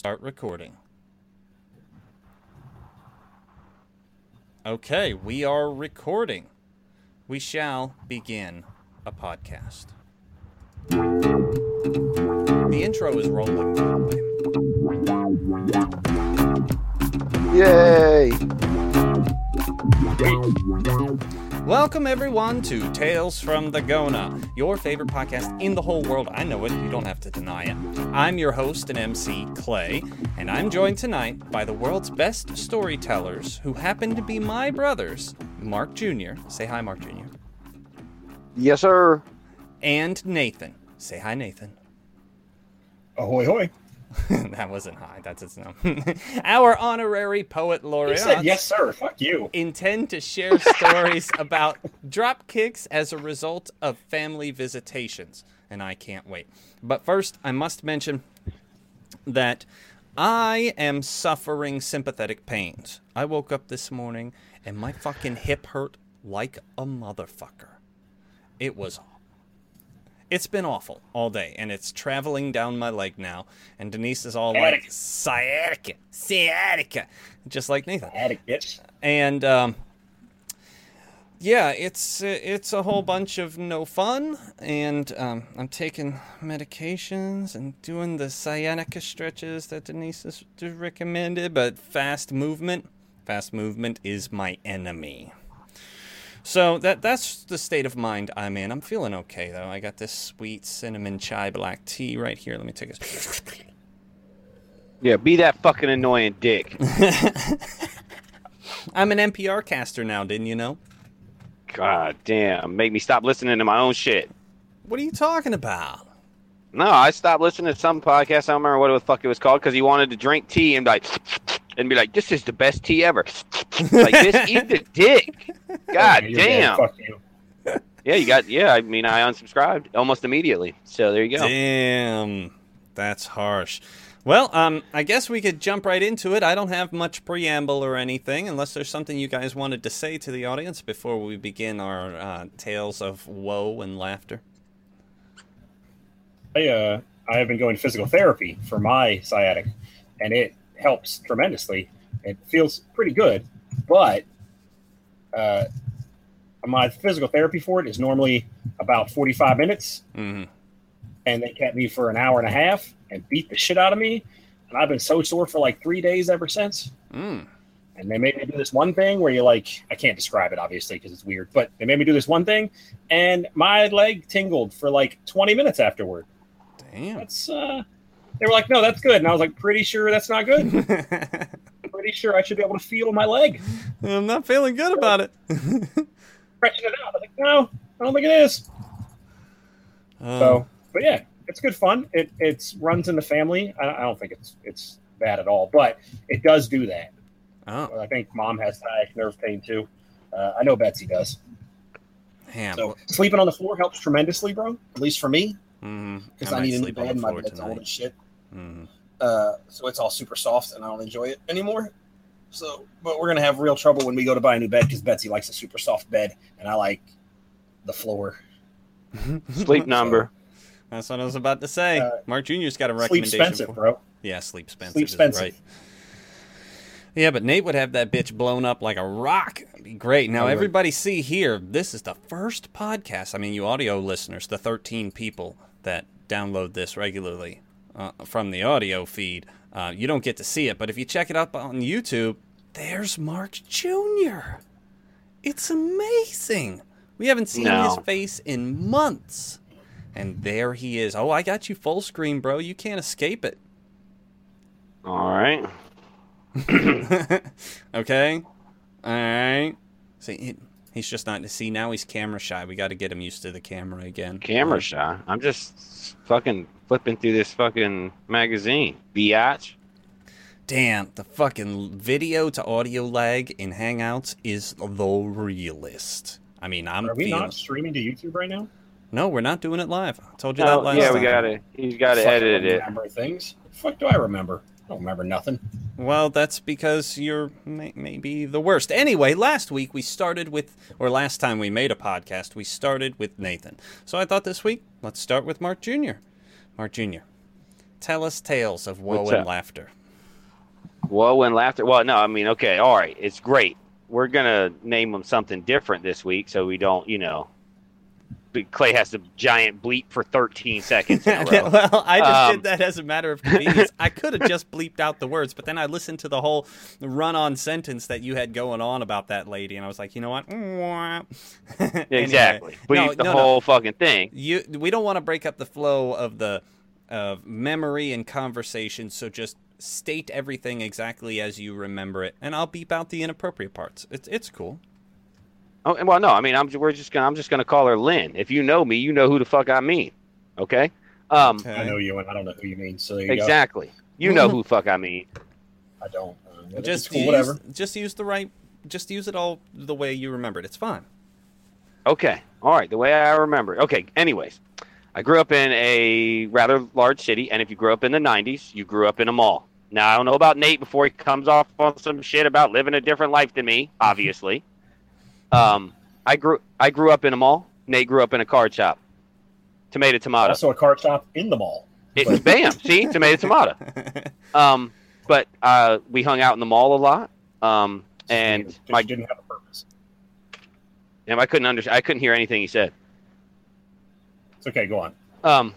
Start recording. Okay, we are recording. We shall begin a podcast. The intro is rolling, Yay! Way. Welcome, everyone, to Tales from the Gona, your favorite podcast in the whole world. I know it, you don't have to deny it. I'm your host and MC, Clay, and I'm joined tonight by the world's best storytellers who happen to be my brothers, Mark Jr. Say hi, Mark Jr. Yes, sir. And Nathan. Say hi, Nathan. Ahoy, hoy. that wasn't high. That's its no. Our honorary poet laureate. said, yes, sir. Fuck you. intend to share stories about drop kicks as a result of family visitations, and I can't wait. But first, I must mention that I am suffering sympathetic pains. I woke up this morning and my fucking hip hurt like a motherfucker. It was it's been awful all day, and it's traveling down my leg now. And Denise is all like sciatica, sciatica, just like Nathan Attic bitch. and um, yeah, it's it's a whole bunch of no fun, and um, I'm taking medications and doing the sciatica stretches that Denise has recommended, but fast movement, fast movement is my enemy. So that that's the state of mind I'm in. I'm feeling okay though. I got this sweet cinnamon chai black tea right here. Let me take a. Yeah, be that fucking annoying dick. I'm an NPR caster now, didn't you know? God damn, make me stop listening to my own shit. What are you talking about? No, I stopped listening to some podcast. I don't remember what the fuck it was called because he wanted to drink tea and like, and be like, "This is the best tea ever." like, this, eat the dick. God You're damn. Fuck you. Yeah, you got. Yeah, I mean, I unsubscribed almost immediately. So there you go. Damn, that's harsh. Well, um, I guess we could jump right into it. I don't have much preamble or anything, unless there's something you guys wanted to say to the audience before we begin our uh, tales of woe and laughter. I, uh, I have been going physical therapy for my sciatic, and it helps tremendously. It feels pretty good, but uh, my physical therapy for it is normally about 45 minutes, hmm and they kept me for an hour and a half and beat the shit out of me. And I've been so sore for like three days ever since. Mm. and they made me do this one thing where you like I can't describe it obviously because it's weird, but they made me do this one thing, and my leg tingled for like 20 minutes afterward. Damn. That's uh, they were like, no, that's good, and I was like, pretty sure that's not good. pretty sure I should be able to feel my leg, I'm not feeling good about it. stretching it out. I was like, no, I don't think it is. Um, So, but yeah, it's good fun. It it's runs in the family. I, I don't think it's it's bad at all, but it does do that. oh, I think mom has sciatic nerve pain too. Uh, I know Betsy does. damn. So sleeping on the floor helps tremendously, bro. At least for me, Mhm. because I I, need a new bed. My bed's old as shit. Mhm. Uh, so it's all super soft, and I don't enjoy it anymore. So, but we're gonna have real trouble when we go to buy a new bed because Betsy likes a super soft bed, and I like the floor. Sleep number. That's what I was about to say. Uh, Mark Jr.'s got a recommendation. Sleep recommendation. expensive, for- bro. Yeah, sleep expensive. Sleep is expensive. right. Yeah, but Nate would have that bitch blown up like a rock. It'd be great. Now, everybody see here, this is the first podcast. I mean, you audio listeners, the 13 people that download this regularly uh, from the audio feed, uh, you don't get to see it. But if you check it up on YouTube, there's Mark Jr. It's amazing. We haven't seen No. his face in months. And there he is. Oh, I got you full screen, bro. You can't escape it. All right. okay. All right. See, he's just not. See, now he's camera shy. We got to get him used to the camera again. Camera shy. I'm just fucking flipping through this fucking magazine. Biatch. Damn, the fucking video to audio lag in Hangouts is the realest. I mean, I'm Are we feeling. not streaming to YouTube right now? No, we're not doing it live. I told you that No, last yeah, time. we gotta. He's gotta Fuck, I edit don't it. Remember things? Fuck, do I remember? I don't remember nothing. Well, that's because you're may- maybe the worst. Anyway, last week we started with, or last time we made a podcast, we started with Nathan. So I thought this week, let's start with Mark Jr. Mark Jr., Tell us tales of woe What's and up? laughter. Whoa and laughter. Well, no, I mean, okay, all right, it's great. We're gonna name them something different this week, so we don't, you know, but Clay has to giant bleep for 13 seconds. In a row. well, I just Um, did that as a matter of convenience. I could have just bleeped out the words, but then I listened to the whole run-on sentence that you had going on about that lady, and I was like, you know what? Anyway. exactly. Bleep No, the no, no. whole fucking thing. You, we don't want to break up the flow of the of memory and conversation, so just state everything exactly as you remember it, and I'll beep out the inappropriate parts. It's it's cool. Oh, well, no, I mean, I'm we're just gonna I'm just gonna call her Lynn. If you know me, you know who the fuck I mean. Okay. Um. Okay. I know you, and I don't know who you mean. So there you Exactly. You know who fuck I mean. I don't. Uh, Just cool, use, whatever. just use the right. Just use it all the way you remembered. It's fine. Okay. All right. The way I remember. it. Okay. Anyways, I grew up in a rather large city, and if you grew up in the '90s, you grew up in a mall. Now I don't know about Nate before he comes off on some shit about living a different life than me. Obviously, um, I grew I grew up in a mall. Nate grew up in a card shop. Tomato, tomato. Also, a card shop in the mall. It, bam. See, tomato, tomato. Um, but uh, we hung out in the mall a lot. Um, and Because my didn't have a purpose. and I couldn't understand. I couldn't hear anything he said. It's okay. Go on. Um,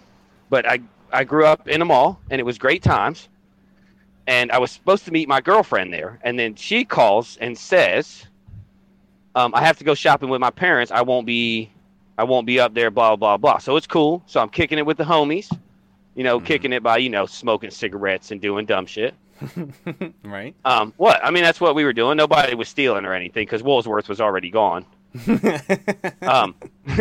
but I I grew up in a mall, and it was great times. And I was supposed to meet my girlfriend there, and then she calls and says, um, "I have to go shopping with my parents. I won't be, I won't be up there." Blah blah blah. So it's cool. So I'm kicking it with the homies, you know, Mhm. kicking it by you know smoking cigarettes and doing dumb shit. right. Um, what? I mean, that's what we were doing. Nobody was stealing or anything because Woolsworth was already gone. Um,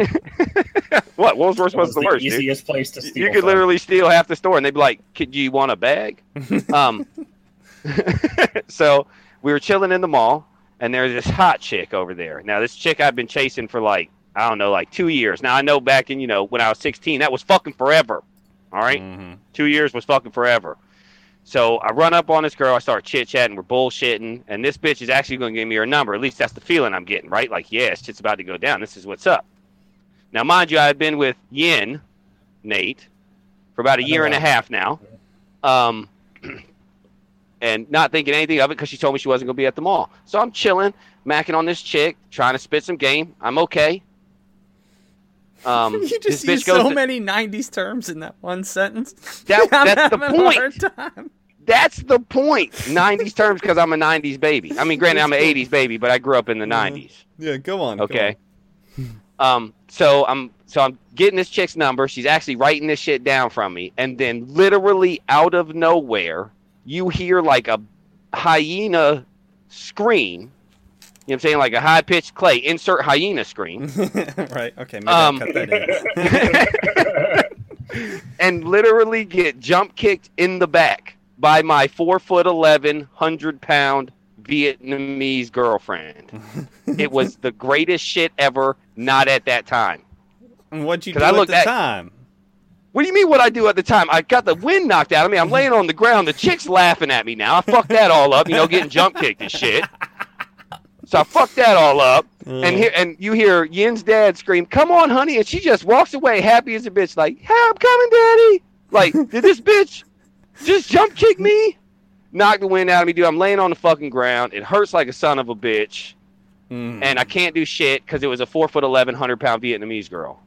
what? Woolsworth It was the worst. dude. easiest place to steal. You could from. literally steal half the store, and they'd be like, "Could you want a bag?" um, so we were chilling in the mall, and there's this hot chick over there. Now, this chick I've been chasing for like I don't know, like two years. Now I know back in you know when I was 16, that was fucking forever. All right? Mhm. two years was fucking forever. So I run up on this girl, I start chit chatting, we're bullshitting, and this bitch is actually going to give me her number. At least that's the feeling I'm getting, right? Like, yeah, shit's about to go down. This is what's up. Now, mind you, I had been with Yin, Nate, for about a know year and a half now, um, and not thinking anything of it because she told me she wasn't going to be at the mall. So I'm chilling, macking on this chick, trying to spit some game. I'm okay. Um, you just used so to- many '90s terms in that one sentence. That- that's the point. That's the point. 90s terms because I'm a 90s baby. I mean, granted, I'm an 80s baby, but I grew up in the Mhm. 90s. Yeah, go on. go Okay. Um. So I'm so I'm getting this chick's number. She's actually writing this shit down from me, and then literally out of nowhere, you hear like a hyena scream. You know what I'm saying? Like a high pitched clay. Insert hyena scream. right. Okay. Maybe Um, cut that in. and literally get jump kicked in the back by my four foot 11, 100 pound Vietnamese girlfriend. it was the greatest shit ever, not at that time. What'd you do I at the at- time? What do you mean what I do at the time? I got the wind knocked out of me. I'm laying on the ground. The chick's laughing at me now. I fucked that all up, you know, getting jump kicked and shit. So I fucked that all up. And here and you hear Yin's dad scream, "Come on, honey!" And she just walks away, happy as a bitch, like, "Hey, I'm coming, daddy!" Like, did this bitch just jump kick me? Knock the wind out of me, dude. I'm laying on the fucking ground. It hurts like a son of a bitch, Mm. and I can't do shit because it was a four foot eleven, hundred pound Vietnamese girl.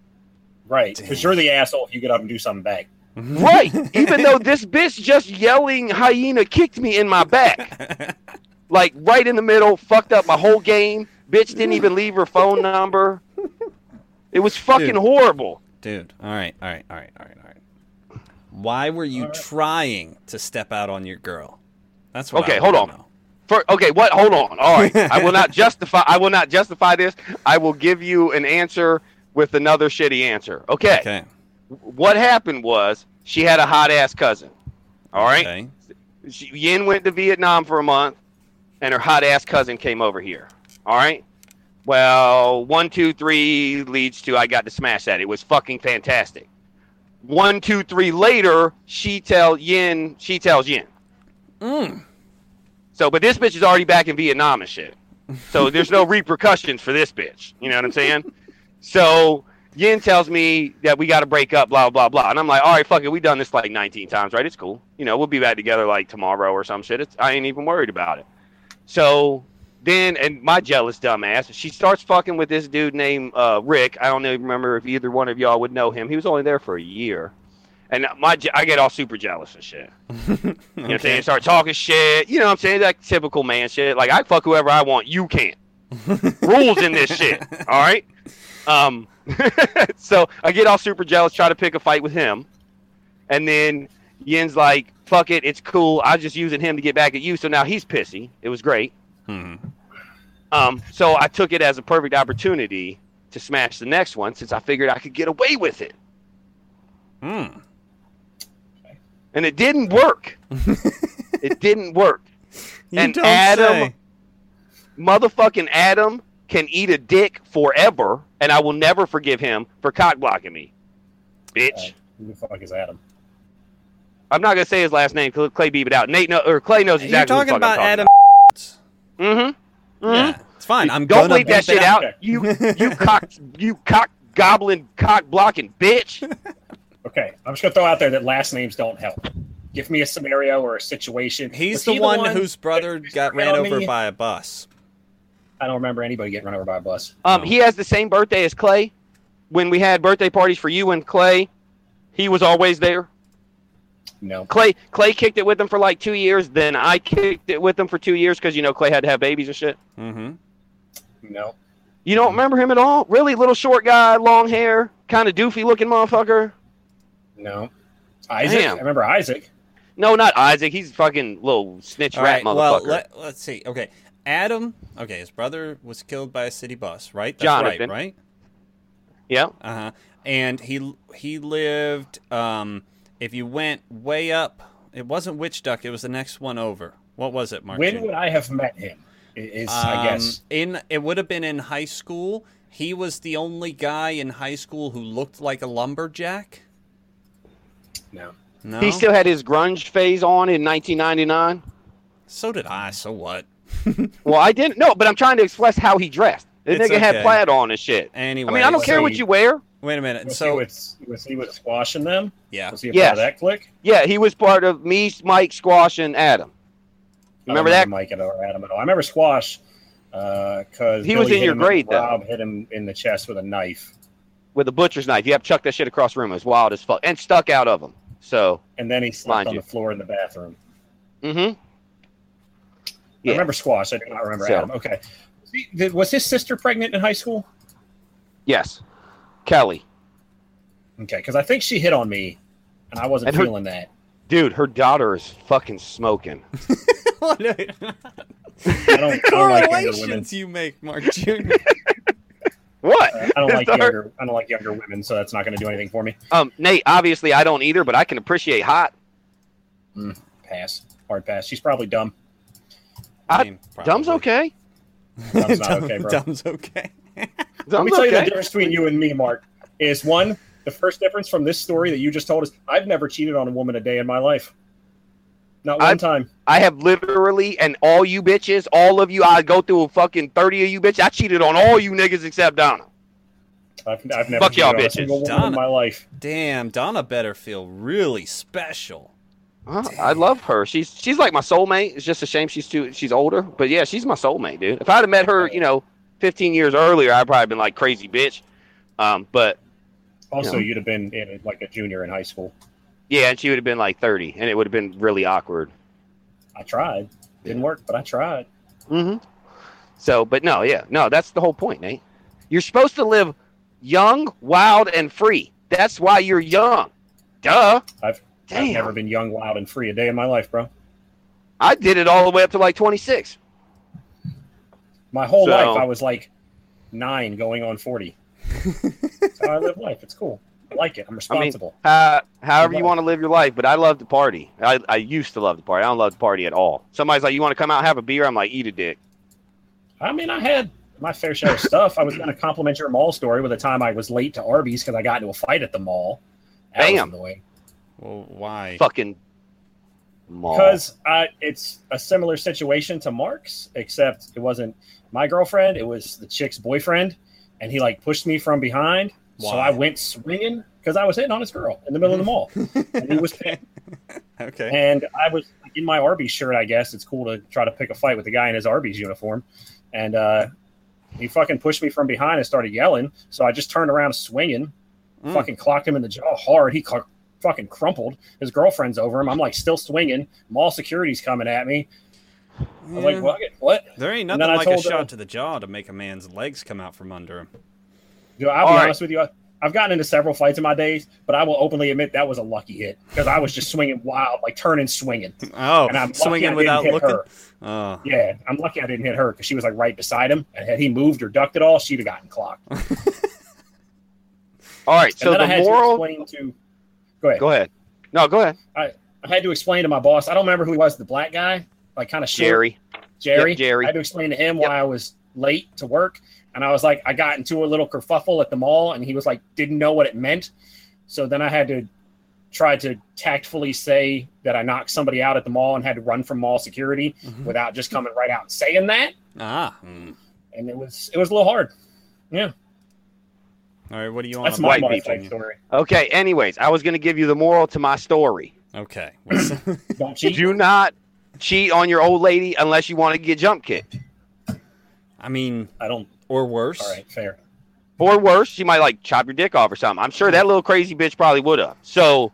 Right. Because you're the asshole if you get up and do something back. Right. Even though this bitch just yelling hyena kicked me in my back, like right in the middle, fucked up my whole game. Bitch didn't even leave her phone number. It was fucking Dude. horrible. Dude, all right, all right, all right, all right, all right. Why were you All right. trying to step out on your girl? That's what. Okay, I hold on. know. For, okay, what? Hold on. All right, I will not justify. I will not justify this. I will give you an answer with another shitty answer. Okay. Okay. What happened was she had a hot ass cousin. All right. Okay. She, Yin went to Vietnam for a month, and her hot ass cousin came over here. All right. Well, one, two, three leads to I got to smash that. It was fucking fantastic. One, two, three later, she tell Yin. She tells Yin. Mm. So, but this bitch is already back in Vietnam and shit. So there's no repercussions for this bitch. You know what I'm saying? So Yin tells me that we got to break up, blah blah blah, and I'm like, all right, fuck it, we done this like 19 times, right? It's cool, you know, we'll be back together like tomorrow or some shit. It's, I ain't even worried about it. So then, and my jealous dumbass, she starts fucking with this dude named uh, Rick. I don't even remember if either one of y'all would know him. He was only there for a year, and my I get all super jealous and shit. You know what I'm saying? Start talking shit. You know what I'm saying? Like typical man shit. Like I fuck whoever I want. You can't. Rules in this shit. All right. Um. so I get all super jealous, try to pick a fight with him, and then Yin's like, "Fuck it, it's cool. I was just using him to get back at you." So now he's pissy. It was great. Hmm. Um. So I took it as a perfect opportunity to smash the next one, since I figured I could get away with it, Hmm. and it didn't work. it didn't work. You And don't Adam- say. motherfucking Adam can eat a dick forever, and I will never forgive him for cock blocking me. Bitch. Uh, who the fuck is Adam? I'm not gonna say his last name. 'cause Clay beep it out. Nate know, or Clay knows exactly. You're talking about Adam. Mm-hmm. Yeah, it's fine. I'm Don't gonna bleep that beep it shit out. You you cock you cock goblin cock blocking bitch. Okay, I'm just gonna throw out there that last names don't help. Give me a scenario or a situation. He's the, he one whose brother got ran ran over me? by a bus. I don't remember anybody getting run over by a bus. Um, No. he has the same birthday as Clay. When we had birthday parties for you and Clay, he was always there. No, Clay Clay kicked it with him for like two years. Then I kicked it with him for two years because you know Clay had to have babies and shit. Mm-hmm. no. You don't remember him at all? Really, little short guy, long hair, kind of doofy looking motherfucker. No. Isaac. Damn. I remember Isaac. No, not Isaac. He's fucking little snitch All rat right. Well, motherfucker. let, let's see. Okay, Adam. Okay, his brother was killed by a city bus, right? That's Jonathan. right, right? yeah. Uh huh. And he he lived. Um, if you went way up, it wasn't Witchduck. It was the next one over. What was it, Mark? When Jr.? would I have met him? I- Is I Um, guess in it would have been in high school. He was the only guy in high school who looked like a lumberjack. no. No, He still had his grunge phase on in 1999. So did I. So what? Well, I didn't. No, but I'm trying to express how he dressed. The It's nigga had plaid on and shit. Anyway, I mean, I don't so care what you wear. Wait a minute. Was, So he with, was he with squashing them? yeah, Was he a Yes. part of that clique? Yeah, he was part of me, Mike, Squash, and Adam. I Remember don't that? Mike at all, or Adam at all. I remember squash because He was in your grade, though. Rob hit him in the chest with a knife, With a butcher's knife. You have to chuck that shit across the room. It was wild as fuck. And stuck out of him. So, and then he slept on you. the floor in the bathroom. mm-hmm. I remember squash. I do not remember So- Adam. Okay, was, he- did- was his sister pregnant in high school? Yes. Kelly. Okay, because I think she hit on me, and I wasn't And her- feeling that. Dude, her daughter is fucking smoking. I don't, I don't like younger women. correlations you make, Mark Jr. What? Uh, I don't like younger. I don't like younger women, so that's not going to do anything for me. Um, Nate, obviously I don't either, but I can appreciate hot. Pass. Hard pass. She's probably dumb. I- mean, Dumb's okay. Dumb's Dumb- okay, bro. Dumb's okay. Let me tell you the difference between you and me, Mark. Is one the first difference from this story that you just told us? I've never cheated on a woman a day in my life. Not one I've- time. I have literally, and all you bitches, all of you, I go through a fucking 30 of you bitches. I cheated on all you niggas except Donna. I've, I've never Fuck cheated y'all on a bitches. woman Donna. in my life. Damn, Donna better feel really special. I love her. She's she's like my soulmate. It's just a shame she's too she's older, but yeah, she's my soulmate, dude. If I'd have met her, you know, 15 years earlier, I'd probably been like crazy bitch. Um, but Also, Yeah. you'd have been in like a junior in high school. yeah, and she would have been like 30, and it would have been really awkward. I tried. Didn't work, but I tried. Mm-hmm. So, but no, yeah, no, that's the whole point, Nate. You're supposed to live young, wild, and free. That's why you're young. Duh. I've, Damn. I've never been young, wild, and free a day in my life, bro. I did it all the way up to like 26. My whole So- life, I was like nine, going on forty. That's how I live life. It's cool. I like it. I'm responsible. Uh, however you want to live your life, but I love to party. I, I used to love to party. I don't love to party at all. Somebody's like, "You want to come out and have a beer?" I'm like, "Eat a dick." I mean, I had my fair share of stuff. I was going to compliment your mall story with the time I was late to Arby's because I got into a fight at the mall. That was Damn. annoying. Well, why? Fucking mall. Because uh, it's a similar situation to Mark's, except it wasn't my girlfriend; it was the chick's boyfriend, and he like pushed me from behind, So I went swinging because I was hitting on this girl in the middle of the mall. and he was pissed. Okay. And I was in my Arby's shirt, I guess. It's cool to try to pick a fight with the guy in his Arby's uniform. And uh, he fucking pushed me from behind and started yelling. So I just turned around swinging, Mm. fucking clocked him in the jaw hard. He cl- fucking crumpled. His girlfriend's over him. I'm like still swinging. Mall security's coming at me. I'm like, what? what? There ain't nothing like a told, uh, shot to the jaw to make a man's legs come out from under him. Dude, I'll be All right. honest with you. I've gotten into several fights in my days, but I will openly admit that was a lucky hit because I was just swinging wild, like turning, swinging. Oh, And I'm swinging without hit looking. her. Oh, Yeah, I'm lucky I didn't hit her because she was like right beside him, and had he moved or ducked at all, she'd have gotten clocked. All right. So and then the I had moral. to explain to. Go ahead. Go ahead. No, go ahead. I I had to explain to my boss. I don't remember who he was. The black guy, like kind of Jerry. Jerry. Yep, Jerry. I had to explain to him Yep. why I was late to work, and I was like, I got into a little kerfuffle at the mall, and he was like, didn't know what it meant. So then I had to try to tactfully say that I knocked somebody out at the mall and had to run from mall security Mhm. without just coming right out and saying that. ah. mm. And it was it was a little hard. Yeah, All right. What do you want? that's to my white mall people. fight story. Okay. Anyways, I was going to give you the moral to my story. Okay. Don't cheat. Do not cheat on your old lady unless you want to get jump kicked. I mean, I don't. or worse. All right, fair. Or worse, she might like chop your dick off or something. I'm sure that little crazy bitch probably would have. So,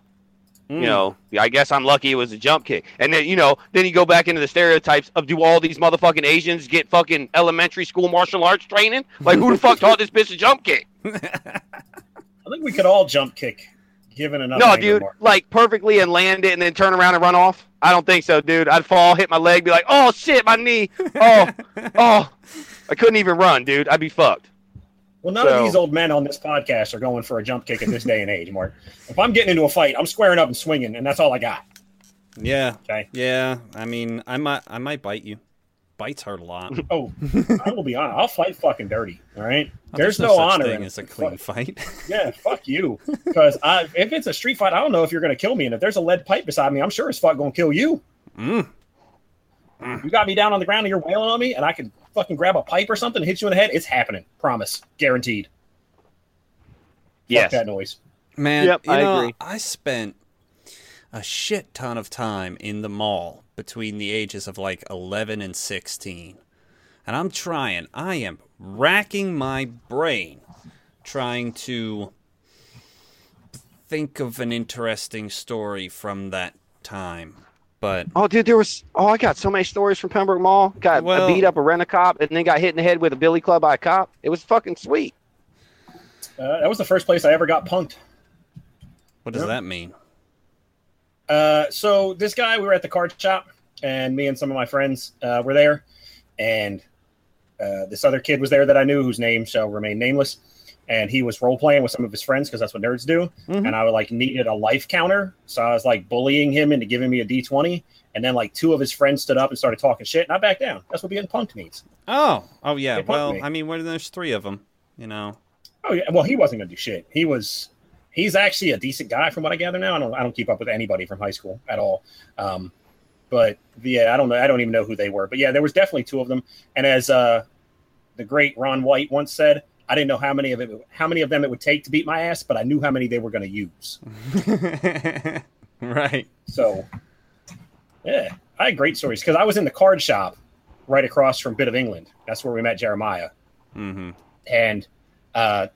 Mm. you know, I guess I'm lucky it was a jump kick. And then, you know, then you go back into the stereotypes of do all these motherfucking Asians get fucking elementary school martial arts training? Like, who the fuck taught this bitch a jump kick? I think we could all jump kick, given enough. No, anger dude, mark. like perfectly and land it and then turn around and run off. I don't think so, dude. I'd fall, hit my leg, be like, oh shit, my knee. Oh, oh. I couldn't even run, dude. I'd be fucked. Well, none So- of these old men on this podcast are going for a jump kick at this day and age, Mark. If I'm getting into a fight, I'm squaring up and swinging, and that's all I got. yeah. Okay. Yeah. I mean, I might. I might bite you. Bites hurt a lot. Oh, I will be honest. I'll fight fucking dirty. All right. Oh, There's, no, such honor thing in as a clean Fuck- fight. Yeah, fuck you. Because if it's a street fight, I don't know if you're going to kill me. And if there's a lead pipe beside me, I'm sure as fuck going to kill you. Mm. You got me down on the ground and you're wailing on me, and I can fucking grab a pipe or something and hit you in the head. It's happening. Promise. Guaranteed. Fuck that noise. Man, Yep, you I know, agree. I spent a shit ton of time in the mall between the ages of like 11 and 16. And I'm trying, I am racking my brain trying to think of an interesting story from that time. But Oh, dude, there was. Oh, I got so many stories from Pembroke Mall. Got Well- beat up a rent a cop and then got hit in the head with a billy club by a cop. It was fucking sweet. Uh, that was the first place I ever got punked. what does Yep. that mean? Uh, so this guy, we were at the card shop, and me and some of my friends uh, were there, and uh, this other kid was there that I knew, whose name shall remain nameless, and he was role playing with some of his friends because that's what nerds do. Mhm. And I like needed a life counter, so I was like bullying him into giving me a d twenty, and then like two of his friends stood up and started talking shit, and I backed down. That's what being punked means. Oh, oh yeah. Well, me. I mean, when there's three of them, you know. Oh yeah, well he wasn't gonna do shit. He was. He's actually a decent guy from what I gather now. I don't. I don't keep up with anybody from high school at all. Um, but yeah, I don't know. I don't even know who they were. But yeah, there was definitely two of them. And as uh, the great Ron White once said, I didn't know how many of it, how many of them it would take to beat my ass, but I knew how many they were going to use. right. So yeah, I had great stories because I was in the card shop right across from Bit of England. That's where we met Jeremiah. hmm and uh,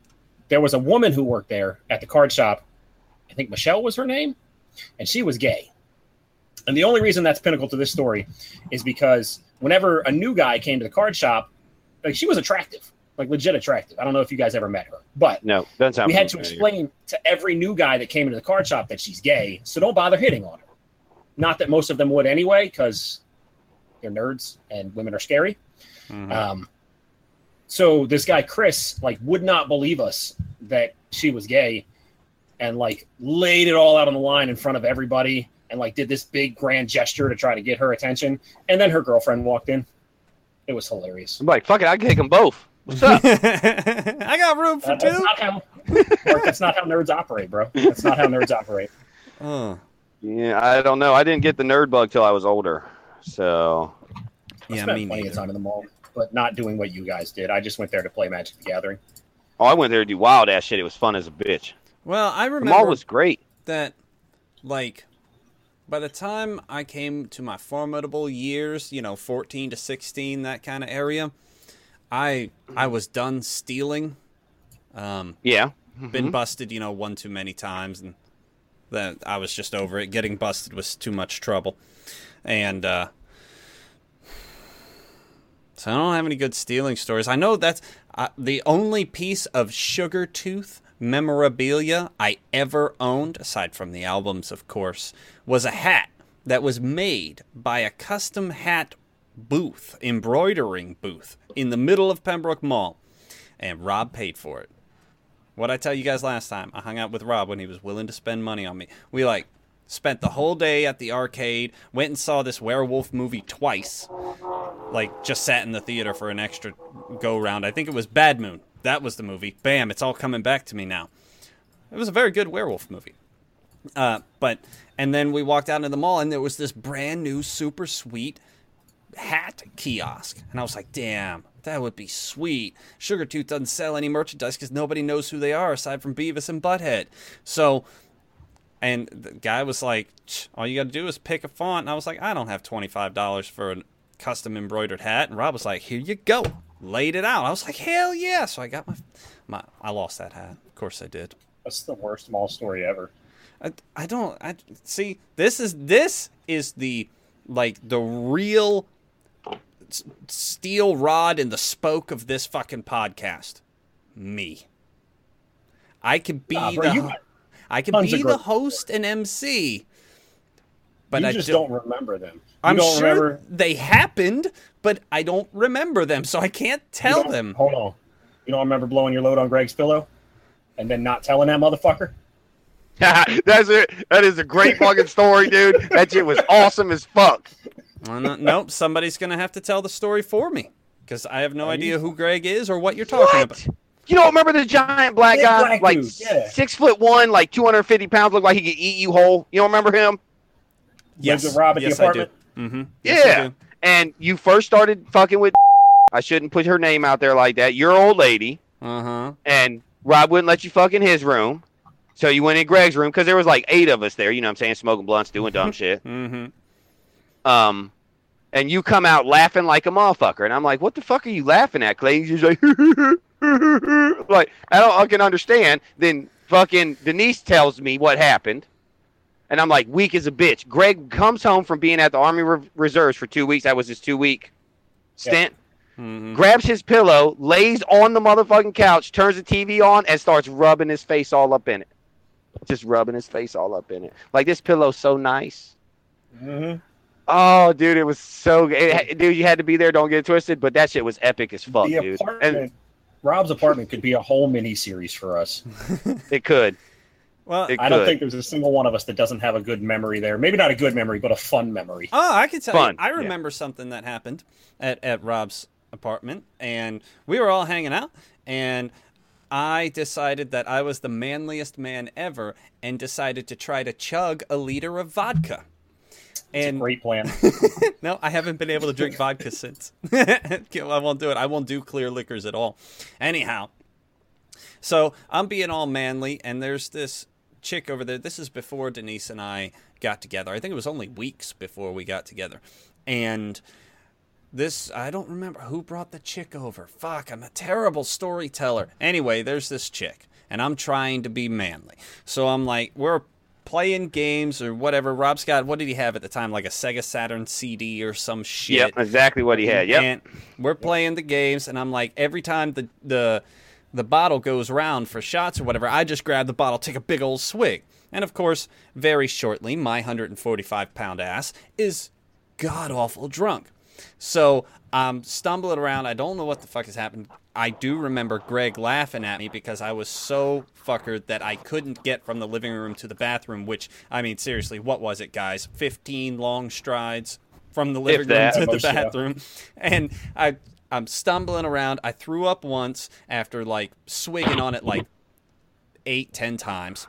there was a woman who worked there at the card shop. I think Michelle was her name, and she was gay. And the only reason that's pinnacle to this story is because whenever a new guy came to the card shop, like she was attractive, like legit attractive. I don't know if you guys ever met her, but No, doesn't we had to familiar. explain to every new guy that came into the card shop that she's gay, so don't bother hitting on her. Not that most of them would anyway, because they're nerds and women are scary. Mhm. Um, so this guy Chris like would not believe us that she was gay, and like laid it all out on the line in front of everybody, and like did this big grand gesture to try to get her attention. And then her girlfriend walked in. It was hilarious. I'm like, fuck it, I can take them both. What's up? I got room for That- that's two. not how. Mark, that's not how nerds operate, bro. That's not how nerds operate. Oh, yeah, I don't know. I didn't get the nerd bug till I was older. So I yeah, spent me plenty of neither. time in the mall, but not doing what you guys did. I just went there to play Magic the Gathering. Oh, I went there to do wild ass shit. It was fun as a bitch. Well, I remember The remember mall was great. that, like, by the time I came to my formidable years, you know, 14 to 16, that kind of area, I I was done stealing. Um, Yeah. been busted, you know, one too many times, and that I was just over it. Getting busted was too much trouble, and uh, so I don't have any good stealing stories. I know that's uh, the only piece of Sugartooth memorabilia I ever owned, aside from the albums, of course, was a hat that was made by a custom hat booth, embroidering booth, in the middle of Pembroke Mall, and Rob paid for it. What I tell you guys last time, I hung out with Rob when he was willing to spend money on me. We like spent the whole day at the arcade, went and saw this werewolf movie twice. Like just sat in the theater for an extra go round. I think it was Bad Moon. That was the movie. Bam, it's all coming back to me now. It was a very good werewolf movie. Uh, but and then we walked out into the mall and there was this brand new super sweet hat kiosk. And I was like, damn, that would be sweet. Sugartooth doesn't sell any merchandise because nobody knows who they are aside from Beavis and Butthead. So, and the guy was like, all you got to do is pick a font. And I was like, I don't have $25 for a custom embroidered hat. And Rob was like, here you go. Laid it out. I was like, hell yeah. So I got my, my I lost that hat. Of course I did. That's the worst mall story ever. I, I don't I see this is this is the like the real steel rod in the spoke of this fucking podcast. Me. I can be Nah, bro, the you I can tons be the great host and MC. But you I just don't, don't, remember them. You I'm don't sure remember. they happened, but I don't remember them, so I can't tell them. Hold on. You don't remember blowing your load on Greg's pillow, and then not telling that motherfucker? That's it. That is a great fucking story, dude. That shit was awesome as fuck. Well, no, nope, somebody's gonna have to tell the story for me because I have no Are you- idea who Greg is or what you're talking What? about. You don't remember the giant black Big guy, black like dude, yeah. six foot one, like two hundred fifty pounds, looked like he could eat you whole. You don't remember him? Lives with Rob at the yes, I do. Mm-hmm. Yeah. And you first started fucking with. I shouldn't put her name out there like that. You're old lady, Uh huh. and Rob wouldn't let you fuck in his room, so you went in Greg's room because there was like eight of us there. You know what I'm saying? Smoking blunts, doing dumb shit. Mm-hmm. Um, and you come out laughing like a motherfucker, and I'm like, "What the fuck are you laughing at, Clay?" He's like, like I don't fucking understand. Then fucking Denise tells me what happened, and I'm like, weak as a bitch. Greg comes home from being at the Army Re- Reserves for two weeks. That was his two week stint. Mm-hmm. Grabs his pillow, lays on the motherfucking couch, turns the TV on, and starts rubbing his face all up in it. Just rubbing his face all up in it. Like this pillow's so nice. Mhm. Oh, dude, it was so good. It dude, you had to be there. Don't get it twisted, but that shit was epic as fuck, the dude. apartment, And Rob's apartment could be a whole mini series for us. it could. Well, It I don't could. think there's a single one of us that doesn't have a good memory there. Maybe not a good memory, but a fun memory. oh, I can tell Fun, you. I yeah. remember something that happened at at Rob's apartment, and we were all hanging out, and I decided that I was the manliest man ever, and decided to try to chug a liter of vodka. And Great plan. no, I haven't been able to drink vodka since. I won't do it. I won't do clear liquors at all. Anyhow, so I'm being all manly, and there's this chick over there. This is before Denise and I got together. I think it was only weeks before we got together. And this, I don't remember who brought the chick over. Fuck, I'm a terrible storyteller. Anyway, there's this chick, and I'm trying to be manly. So I'm like, we're playing games or whatever. Rob Scott, what did he have at the time? Like a Sega Saturn CD or some shit. Yep, exactly what he had. Yep. And we're playing the games, and I'm like, every time the the the bottle goes round for shots or whatever, I just grab the bottle, take a big old swig, and of course, very shortly, my 145 pound ass is god awful drunk. So I'm stumbling around. I don't know what the fuck has happened. I do remember Greg laughing at me because I was so fuckered that I couldn't get from the living room to the bathroom. Which I mean, seriously, what was it, guys? 15 long strides from the living room to the yeah. bathroom, and I I'm stumbling around. I threw up once after like swigging on it like eight, ten times,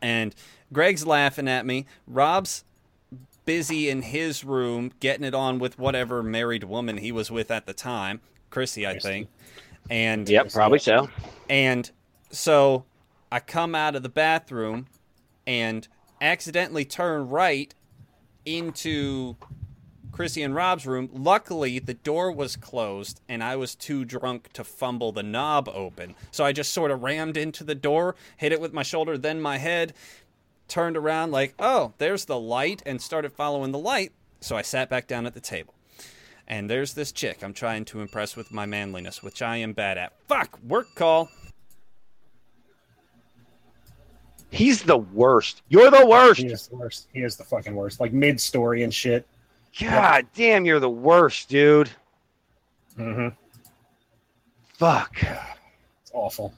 and Greg's laughing at me. Rob's busy in his room getting it on with whatever married woman he was with at the time, Chrissy, I think. And Yep, probably so. and so I come out of the bathroom and accidentally turn right into Chrissy and Rob's room. Luckily, the door was closed and I was too drunk to fumble the knob open. So I just sort of rammed into the door, hit it with my shoulder, then my head, turned around like, oh, there's the light, and started following the light. So I sat back down at the table. And there's this chick I'm trying to impress with my manliness, which I am bad at. Fuck, work call. He's the worst. You're the worst. He is the worst. He is the fucking worst. Like mid story and shit. God damn, you're the worst, dude. Mm-hmm. Fuck. It's awful.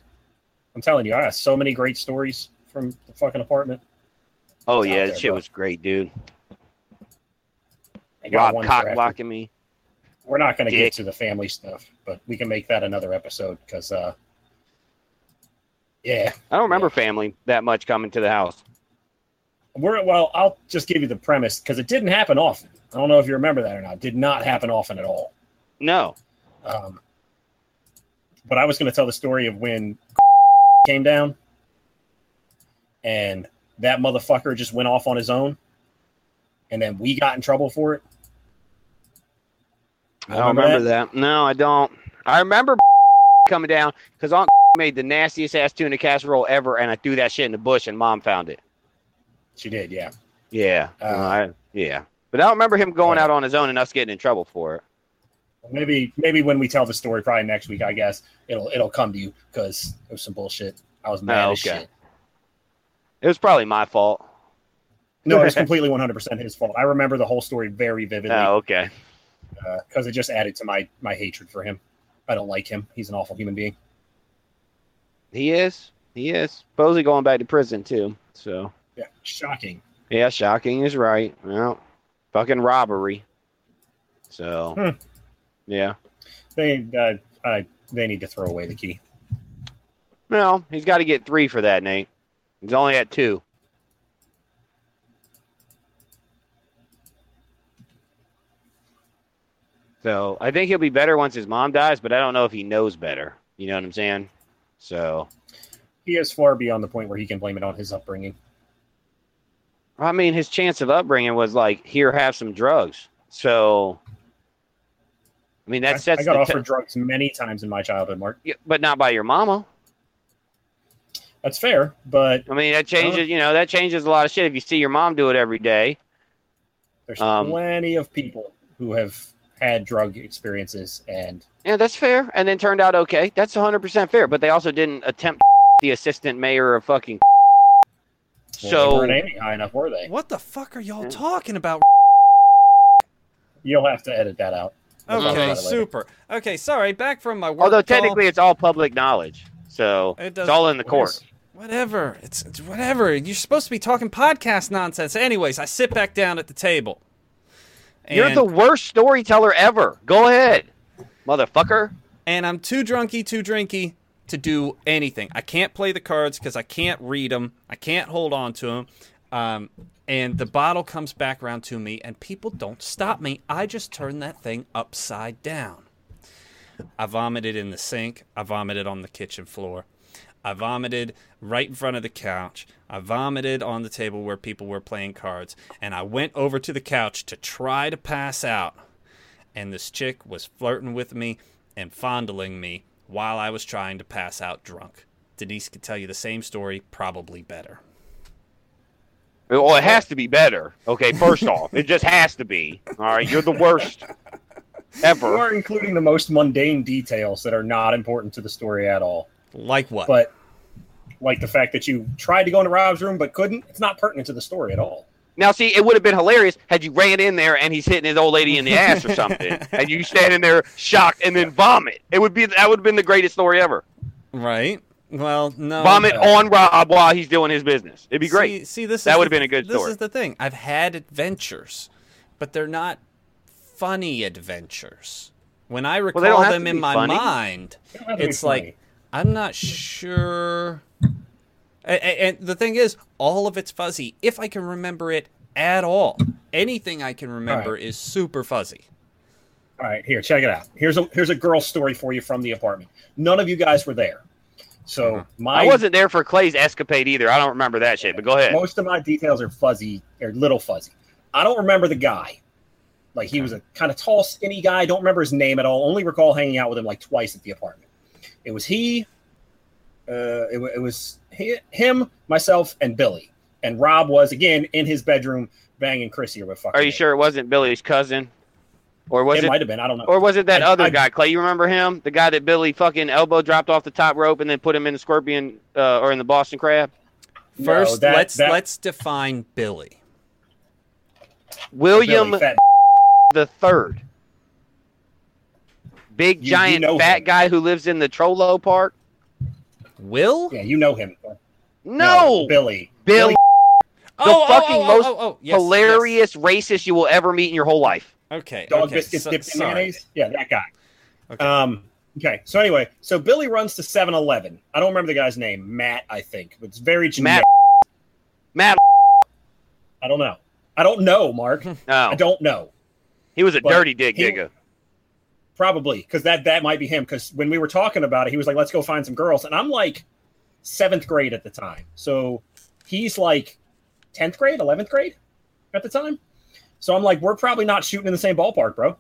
I'm telling you, I have so many great stories from the fucking apartment. Oh It's out yeah, there, that shit bro. was great, dude. I got Rob cock blocking me. We're not going to get to the family stuff, but we can make that another episode because, uh, yeah, I don't remember family that much coming to the house. we're well. I'll just give you the premise because it didn't happen often. I don't know if you remember that or not. It did not happen often at all. No. Um, but I was going to tell the story of when came down and that motherfucker just went off on his own, and then we got in trouble for it. I don't remember that? No, I don't. I remember coming down because Aunt made the nastiest ass tuna casserole ever, and I threw that shit in the bush, and Mom found it. She did, yeah. Yeah, Uh, I, yeah. But I don't remember him going Yeah. out on his own and us getting in trouble for it. Maybe maybe when we tell the story, probably next week, I guess it'll it'll come to you because it was some bullshit. I was mad Oh, as okay. shit. It was probably my fault. No, it was completely 100% his fault. I remember the whole story very vividly Oh, okay. Because it just added to my my hatred for him. I don't like him. He's an awful human being. He is. He is. Supposedly going back to prison too. So Yeah, shocking. yeah, shocking is right. Well, fucking robbery. So Hmm. yeah. They uh, I, they need to throw away the key. No, he's got to get three for that, Nate. He's only at two. So I think he'll be better once his mom dies, but I don't know if he knows better. You know what I'm saying? So He is far beyond the point where he can blame it on his upbringing. I mean, his chance of upbringing was like, here, have some drugs. So, I mean, that sets I got offered t- drugs many times in my childhood, Mark. Yeah, but not by your mama. That's fair, but I mean, that changes. You know, that changes a lot of shit. If you see your mom do it every day, there's Um, plenty of people who have had drug experiences and yeah, that's fair. And then turned out okay. That's 100 percent fair. But they also didn't attempt the assistant mayor of fucking. well, they So weren't aiming high enough, were they? What the fuck are y'all Yeah. talking about? You'll have to edit that out. We'll Okay, about it later. super. Okay, sorry. Back from my work. although call. technically it's all public knowledge, so It it's all in the What court. Whatever. It's, it's whatever. You're supposed to be talking podcast nonsense. Anyways, I sit back down at the table. You're the worst storyteller ever. Go ahead, motherfucker. and I'm too drunky, too drinky to do anything. I can't play the cards because I can't read them. I can't hold on to them. Um, and the bottle comes back around to me, and people don't stop me. I just turn that thing upside down. I vomited in the sink. I vomited on the kitchen floor. I vomited right in front of the couch. I vomited on the table where people were playing cards. And I went over to the couch to try to pass out. And this chick was flirting with me and fondling me while I was trying to pass out drunk. Denise could tell you the same story, probably better. Well, it has to be better. Okay, first off, it just has to be. All right, you're the worst ever. You are including the most mundane details that are not important to the story at all. Like what? But like the fact that you tried to go into Rob's room but couldn't, it's not pertinent to the story at all. Now, see, it would have been hilarious had you ran in there and he's hitting his old lady in the ass or something, and you standing there shocked and then vomit. It would be that would have been the greatest story ever. right? Well, no. Vomit uh, on Rob while he's doing his business. It'd be great. See, see this That is would've been a good This story. This is the thing. I've had adventures, but they're not funny adventures. When I recall they them in my funny. mind, It don't have to be it's like I'm not sure. A- a- And the thing is, all of it's fuzzy. If I can remember it at all, anything I can remember Right. is super fuzzy. All right, here, check it out. Here's a here's a girl story for you from the apartment. None of you guys were there, so Uh-huh. my I wasn't there for Clay's escapade either. I don't remember that shit. But go ahead. most of my details are fuzzy or little fuzzy. I don't remember the guy. Like he was a kind of tall, skinny guy. I don't remember his name at all. Only recall hanging out with him like twice at the apartment. It was he. Uh, it, it was he, him, myself, and Billy. And Rob was again in his bedroom banging Chrissy or what. Are you name. sure it wasn't Billy's cousin, or was It, it, might have been. I don't know. or was it that I- other I- guy? Clay, you remember him? The guy that Billy fucking elbow dropped off the top rope and then put him in the scorpion uh, or in the Boston crab. No, First, that- let's that- let's define Billy. William Billy, the third. Big You- you giant know fat him. guy who lives in the Trollo Park. Will? yeah, you know him. No, Billy. Billy, oh, fucking oh, oh, most oh, oh, yes, hilarious racist you will ever meet in your whole life. Okay. dog okay, biscuits so- dipped in mayonnaise. Yeah, that guy. Okay. Um. Okay. So anyway, so Billy runs to 7-Eleven. I don't remember the guy's name. Matt, I think. But It's very generic. Matt, Matt, I don't know. I don't know, Mark. No. I don't know. he was a But dirty dick he- digger. Probably because that that might be him. Because when we were talking about it, he was like, "Let's go find some girls," and I'm like seventh grade at the time. So he's like tenth grade, eleventh grade at the time. So I'm like, we're probably not shooting in the same ballpark, bro.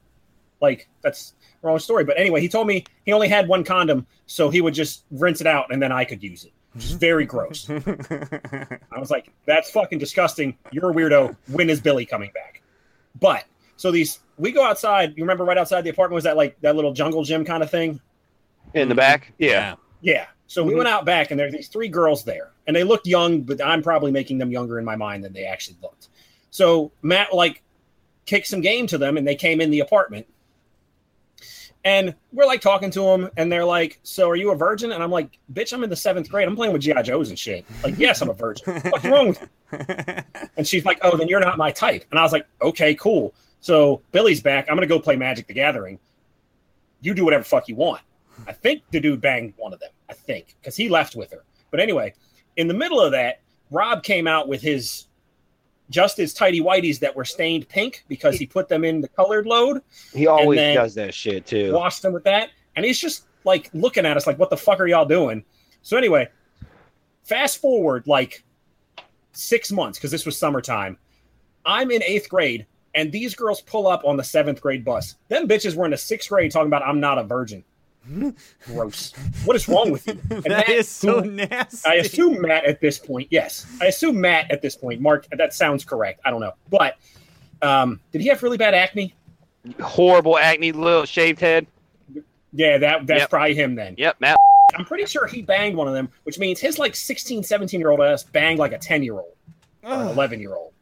Like that's wrong story. But anyway, he told me he only had one condom, so he would just rinse it out and then I could use it. Which is very gross. I was like, that's fucking disgusting. You're a weirdo. When is Billy coming back? But so these we go outside. You remember right outside the apartment was that like that little jungle gym kind of thing? In the back, yeah. Yeah. So we Mhm. went out back and there's these three girls there. And they looked young, but I'm probably making them younger in my mind than they actually looked. So Matt like kicked some game to them and they came in the apartment. And we're like talking to them, and they're like, "So are you a virgin?" And I'm like, "Bitch, I'm in the seventh grade. I'm playing with GI Joes and shit. Like, yes, I'm a virgin. What's wrong with you?" And she's like, "Oh, then you're not my type." And I was like, "Okay, cool." So Billy's back. I'm gonna go play Magic the Gathering. You do whatever fuck you want. I think the dude banged one of them. I think because he left with her. But anyway, in the middle of that, Rob came out with his just his tidy whities that were stained pink because he put them in the colored load, He always does that shit too. washed them with that, and he's just like looking at us like, "What the fuck are y'all doing?" So anyway, fast forward like six months because this was summertime. I'm in eighth grade, and these girls pull up on the seventh grade bus. Them bitches were in the sixth grade talking about I'm not a virgin. Gross. What is wrong with you? And that is so who- nasty. I assume Matt at this point. Yes, I assume Matt at this point. Mark, that sounds correct. I don't know, but um, did he have really bad acne? Horrible acne, little shaved head. Yeah, that that's Yep. probably him then. Yep, Matt. I'm pretty sure he banged one of them, which means his like 16, 17 year old ass banged like a 10 year old or an Ugh. 11 year old.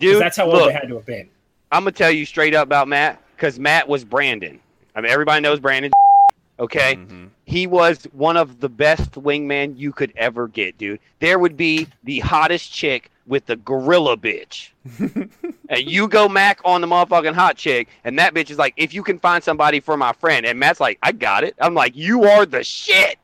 Dude, That's how old look, they had to have been. I'm gonna tell you straight up about Matt because Matt was Brandon. I mean, everybody knows Brandon. Okay, Mhm. he was one of the best wingman you could ever get, dude. There would be the hottest chick with the gorilla bitch, and you go Mac on the motherfucking hot chick, and that bitch is like, if you can find somebody for my friend, and Matt's like, I got it. I'm like, you are the shit.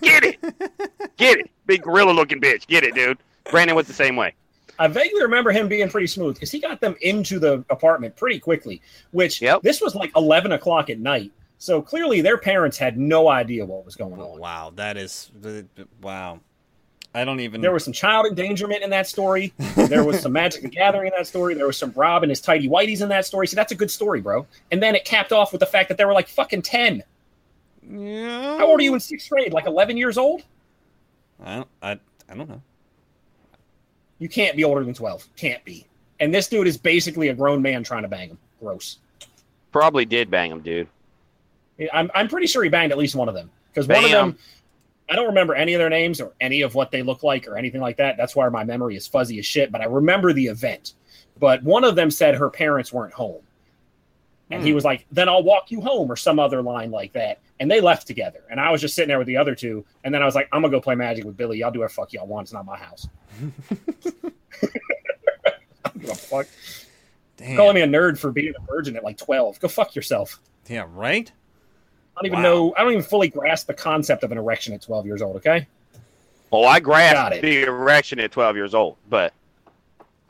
Get it, get it, big gorilla looking bitch. Get it, dude. Brandon was the same way. I vaguely remember him being pretty smooth because he got them into the apartment pretty quickly, which Yep. this was like 11 o'clock at night. So clearly their parents had no idea what was going on. wow, that is wow. I don't even. There was some child endangerment in that story. There was some Magic the Gathering in that story. There was some Rob and his tidy whities in that story. So that's a good story, bro. And then it capped off with the fact that they were like fucking 10. Yeah. How old are you in sixth grade? Like 11 years old? I don't. I, I don't know. You can't be older than 12. Can't be. And this dude is basically a grown man trying to bang him. Gross. Probably did bang him, dude. I'm, I'm pretty sure he banged at least one of them. Because one of them, I don't remember any of their names or any of what they look like or anything like that. That's why my memory is fuzzy as shit. But I remember the event. But one of them said her parents weren't home. And he Hmm. was like, then I'll walk you home or some other line like that. And they left together. And I was just sitting there with the other two. And then I was like, I'm going to go play magic with Billy. Y'all do whatever fuck y'all want. It's not my house. I don't give a fuck. Damn. Calling me a nerd for being a virgin at like 12. Go fuck yourself. Yeah. Right. I don't even Wow. know. I don't even fully grasp the concept of an erection at 12 years old. Okay. Oh, I Got grasped it. the erection at 12 years old, but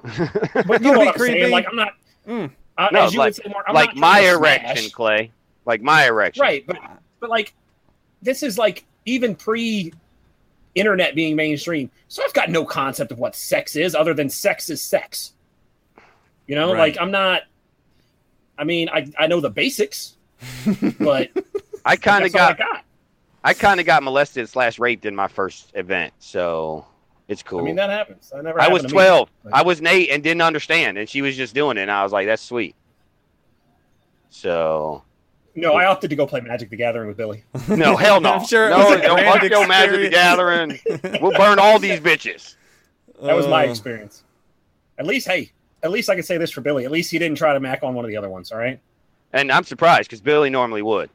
But you Don't know what I'm creepy. saying? Like I'm not. Mm. I, No, as you like- would say, Mark, I'm like not my erection, smash. Clay. like my erection. Right, but but like this is like even pre internet being mainstream. So I've got no concept of what sex is other than sex is sex. You know, Right. like I'm not I mean, I I know the basics, but I kind of that's I got got. I kind of got molested slash raped in my first event, so it's cool. I mean, that happens. That never I was happened to me. 12. but- I was Nate and didn't understand, and she was just doing it, and I was like, "That's sweet." So No, I opted to go play Magic the Gathering with Billy. no, hell no, I'm sure it no, don't grand fuck your Magic the. Gathering. We'll burn all these bitches. That was my Uh, experience. At least, hey, at least I can say this for Billy. At least he didn't try to mac on one of the other ones. All right, And I'm surprised because Billy normally would.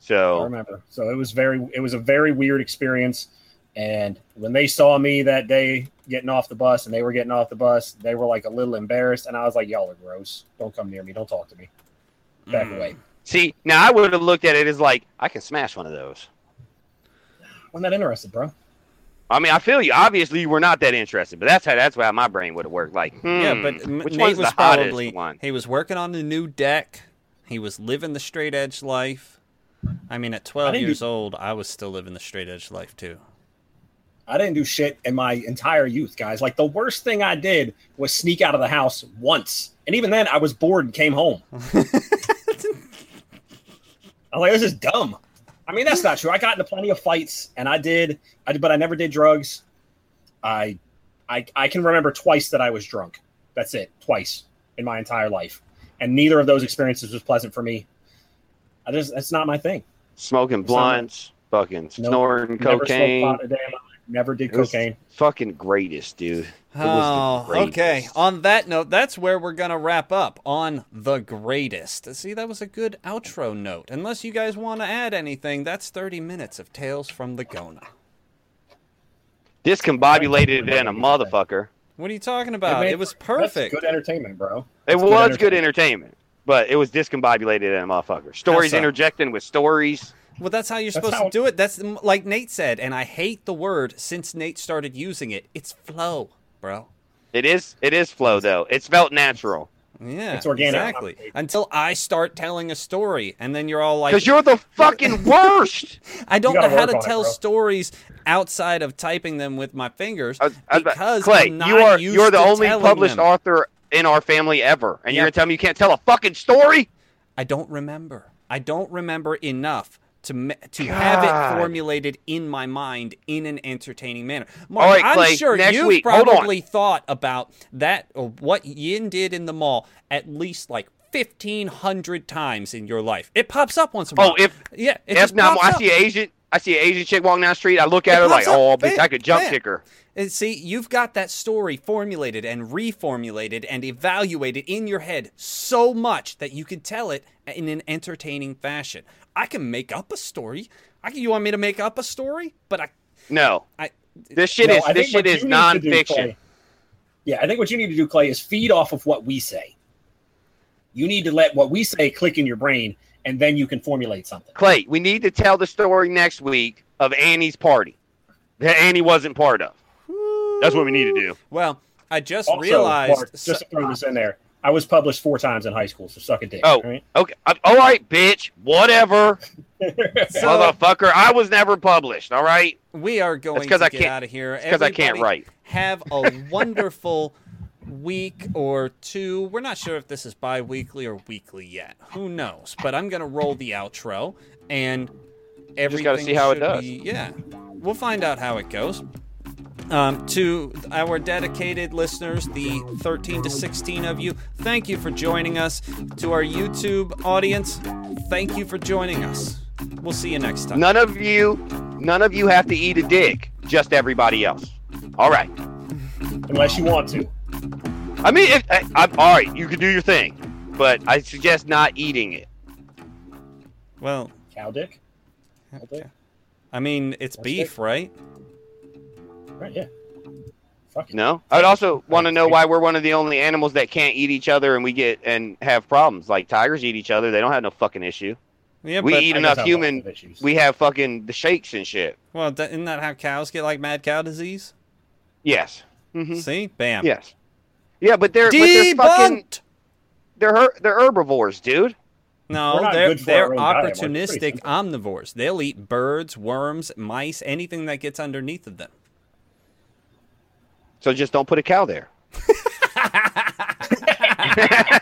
So I So remember. So it was very, it was a very weird experience. And when they saw me that day getting off the bus, and they were getting off the bus, they were like a little embarrassed, and I was like, "Y'all are gross. Don't come near me. Don't talk to me. Back Mm. away." See, now I would have looked at it as like I can smash one of those. Wasn't that interested, bro? I mean, I feel you. Obviously, you were not that interested, but that's how that's how my brain would have worked. Like, hmm, Yeah, but which Nate one's was the probably one? he was working on the new deck. He was living the straight edge life. I mean, at 12 didn't do- years old, I was still living the straight edge life too. I didn't do shit in my entire youth, guys. Like the worst thing I did was sneak out of the house once, and even then, I was bored and came home. I'm like, this is dumb. I mean, that's not true. I got into plenty of fights, and I did, I did, but I never did drugs. I, I, I can remember twice that I was drunk. That's it, twice in my entire life, and neither of those experiences was pleasant for me. I just, that's not my thing. Smoking blunts, fucking Nope. snorting Never cocaine. Smoked pot a day in my life. Never did It was cocaine. Fucking greatest, dude. It Oh, was the oh, okay. On that note, that's where we're going to wrap up on the greatest. See, that was a good outro note. Unless you guys want to add anything, that's 30 minutes of Tales from the Gona. Discombobulated and a motherfucker. What are you talking about? made- It was perfect. good entertainment, bro. It That's good was good entertainment, but it was discombobulated and a motherfucker. Stories interjecting with stories. Well, that's how you're That's supposed how- to do it. That's like Nate said, and I hate the word since Nate started using it. It's flow, bro. It is it is flow though. It's felt natural. Yeah, It's organic. Exactly. Until I start telling a story, and then you're all like, Because you're the fucking worst. I don't know how to on it, tell stories outside of typing them with my fingers I- I- because Clay, I'm not you are used you're the only published them. author in our family ever, and you're gonna tell me you can't tell a fucking story? I don't remember. I don't remember enough to to have it formulated in my mind in an entertaining manner. Mark, right, I'm Clay, sure you've week- probably thought about that or what Yin did in the mall at least like fifteen hundred times in your life. It pops up once in a Oh, if yeah, it if now I see an Asian I see an Asian chick walking down the street, I look at It her like, oh bitch, I could jump kick her. And see, you've got that story formulated and reformulated and evaluated in your head so much that you can tell it in an entertaining fashion. I can make up a story. I can, you want me to make up a story? But I, No. I, This shit No, is I this shit is you need to do, nonfiction. Clay- yeah, I think what you need to do, Clay, is feed off of what we say. You need to let what we say click in your brain, and then you can formulate something. Clay, we need to tell the story next week of Annie's party that Annie wasn't part of. That's what we need to do. well, I just Also, realized. Mark, just to throw this in there, I was published four times in high school, so suck a dick. Oh. all right? Okay, all right, bitch. Whatever, So- motherfucker. I was never published. All right, we are going to I get can't- out of here. because I can't write. Have a wonderful week or two. We're not sure if this is bi weekly or weekly yet. Who knows? But I'm going to roll the outro and everything. gotta see how it should does. be- yeah. We'll find out how it goes. Um, to our dedicated listeners, the 13 to 16 of you, thank you for joining us. To our YouTube audience, thank you for joining us. We'll see you next time. none of you, none of you have to eat a dick. Just everybody else. All right. Unless you want to. I mean, if, I, I'm all right. You can do your thing, but I suggest not eating it. Well, Cow dick? Cow dick? I mean, it's That's beef, right? Right, yeah. Fuck. No, I'd also want to know why we're one of the only animals that can't eat each other and we get and have problems. Like tigers eat each other; they don't have no fucking issue. Yeah, We eat I enough guess I have human- lots of issues. We have fucking the shakes and shit. well, th- isn't that how cows get like mad cow disease? Yes. hmm See, bam. Yes. Yeah, but they're but they're fucking they're her- they're herbivores, dude. No, they're they're our own diet. We're pretty opportunistic omnivores. They'll eat birds, worms, mice, anything that gets underneath of them. So just don't put a cow there.